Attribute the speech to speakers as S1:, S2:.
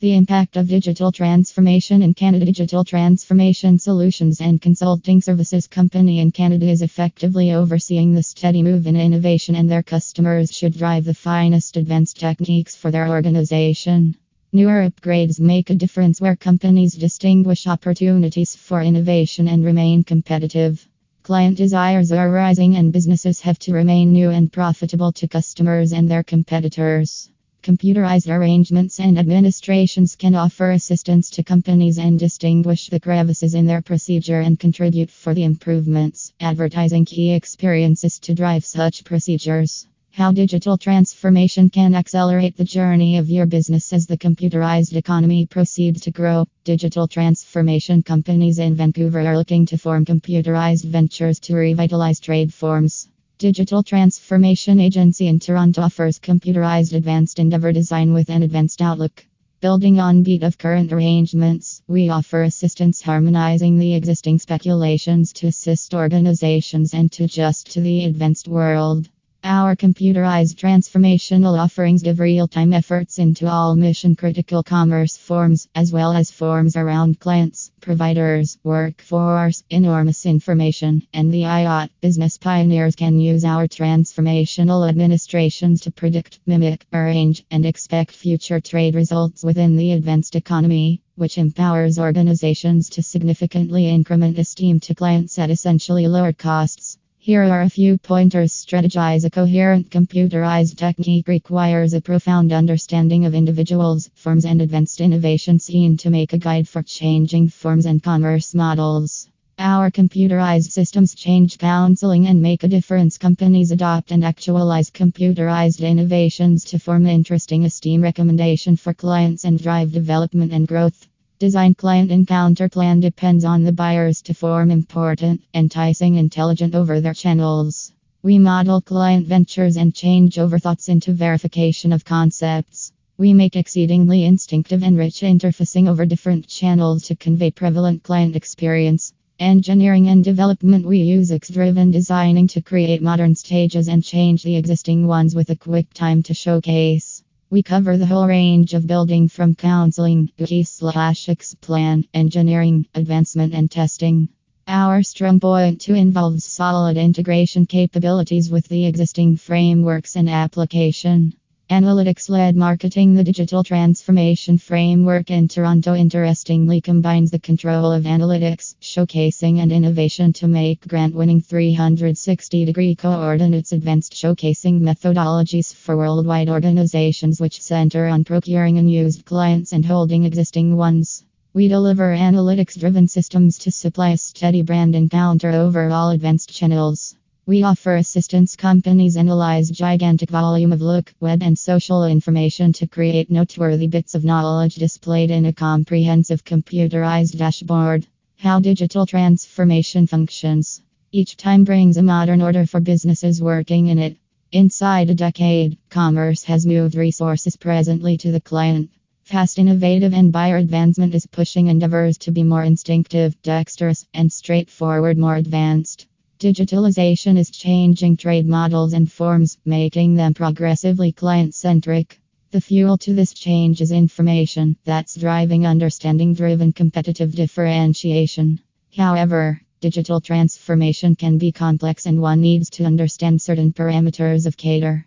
S1: The impact of digital transformation in Canada Digital Transformation Solutions and Consulting Services Company in Canada is effectively overseeing the steady move in innovation, and their customers should drive the finest advanced techniques for their organization. Newer upgrades make a difference where companies distinguish opportunities for innovation and remain competitive. Client desires are rising, and businesses have to remain new and profitable to customers and their competitors. Computerized arrangements and administrations can offer assistance to companies and distinguish the crevices in their procedure and contribute for the improvements. Advertising key experiences to drive such procedures. How digital transformation can accelerate the journey of your business as the computerized economy proceeds to grow. Digital transformation companies in Vancouver are looking to form computerized ventures to revitalize trade forms. Digital Transformation Agency in Toronto offers computerized advanced endeavor design with an advanced outlook. Building on beat of current arrangements, we offer assistance harmonizing the existing speculations to assist organizations and to adjust to the advanced world. Our computerized transformational offerings give real time efforts into all mission critical commerce forms, as well as forms around clients, providers, workforce, enormous information, and the IOT. Business pioneers can use our transformational administrations to predict, mimic, arrange, and expect future trade results within the advanced economy which empowers organizations to significantly increment esteem to clients at essentially lower costs. Here are a few pointers. Strategize a coherent computerized technique requires a profound understanding of individuals, firms, and advanced innovation scene to make a guide for changing forms and commerce models. Our computerized systems change counseling and make a difference. Companies adopt and actualize computerized innovations to form interesting esteem recommendation for clients and drive development and growth. Design client encounter plan depends on the buyers to form important, enticing, intelligent over their channels. We model client ventures and change over thoughts into verification of concepts. We make exceedingly instinctive and rich interfacing over different channels to convey prevalent client experience. Engineering and development We use X driven designing to create modern stages and change the existing ones with a quick time to showcase. We cover the whole range of building from counseling, slash X plan, engineering, advancement, and testing. Our strong point two involves solid integration capabilities with the existing frameworks and application. Analytics led marketing The digital transformation framework in Toronto interestingly combines the control of analytics, showcasing, and innovation to make grant winning 360 degree coordinates advanced showcasing methodologies for worldwide organizations which center on procuring unused clients and holding existing ones. We deliver analytics driven systems to supply a steady brand encounter over all advanced channels. We offer assistance companies analyze gigantic volume of look, web and social information to create noteworthy bits of knowledge displayed in a comprehensive computerized dashboard. How digital transformation functions. Each time brings a modern order for businesses working in it. Inside a decade, commerce has moved resources presently to the client. Fast, innovative, and buyer advancement is pushing endeavors to be more instinctive, dexterous, and straightforward, more advanced. Digitalization is changing trade models and forms, making them progressively client centric. The fuel to this change is information that's driving understanding driven competitive differentiation. However, digital transformation can be complex and one needs to understand certain parameters of cater.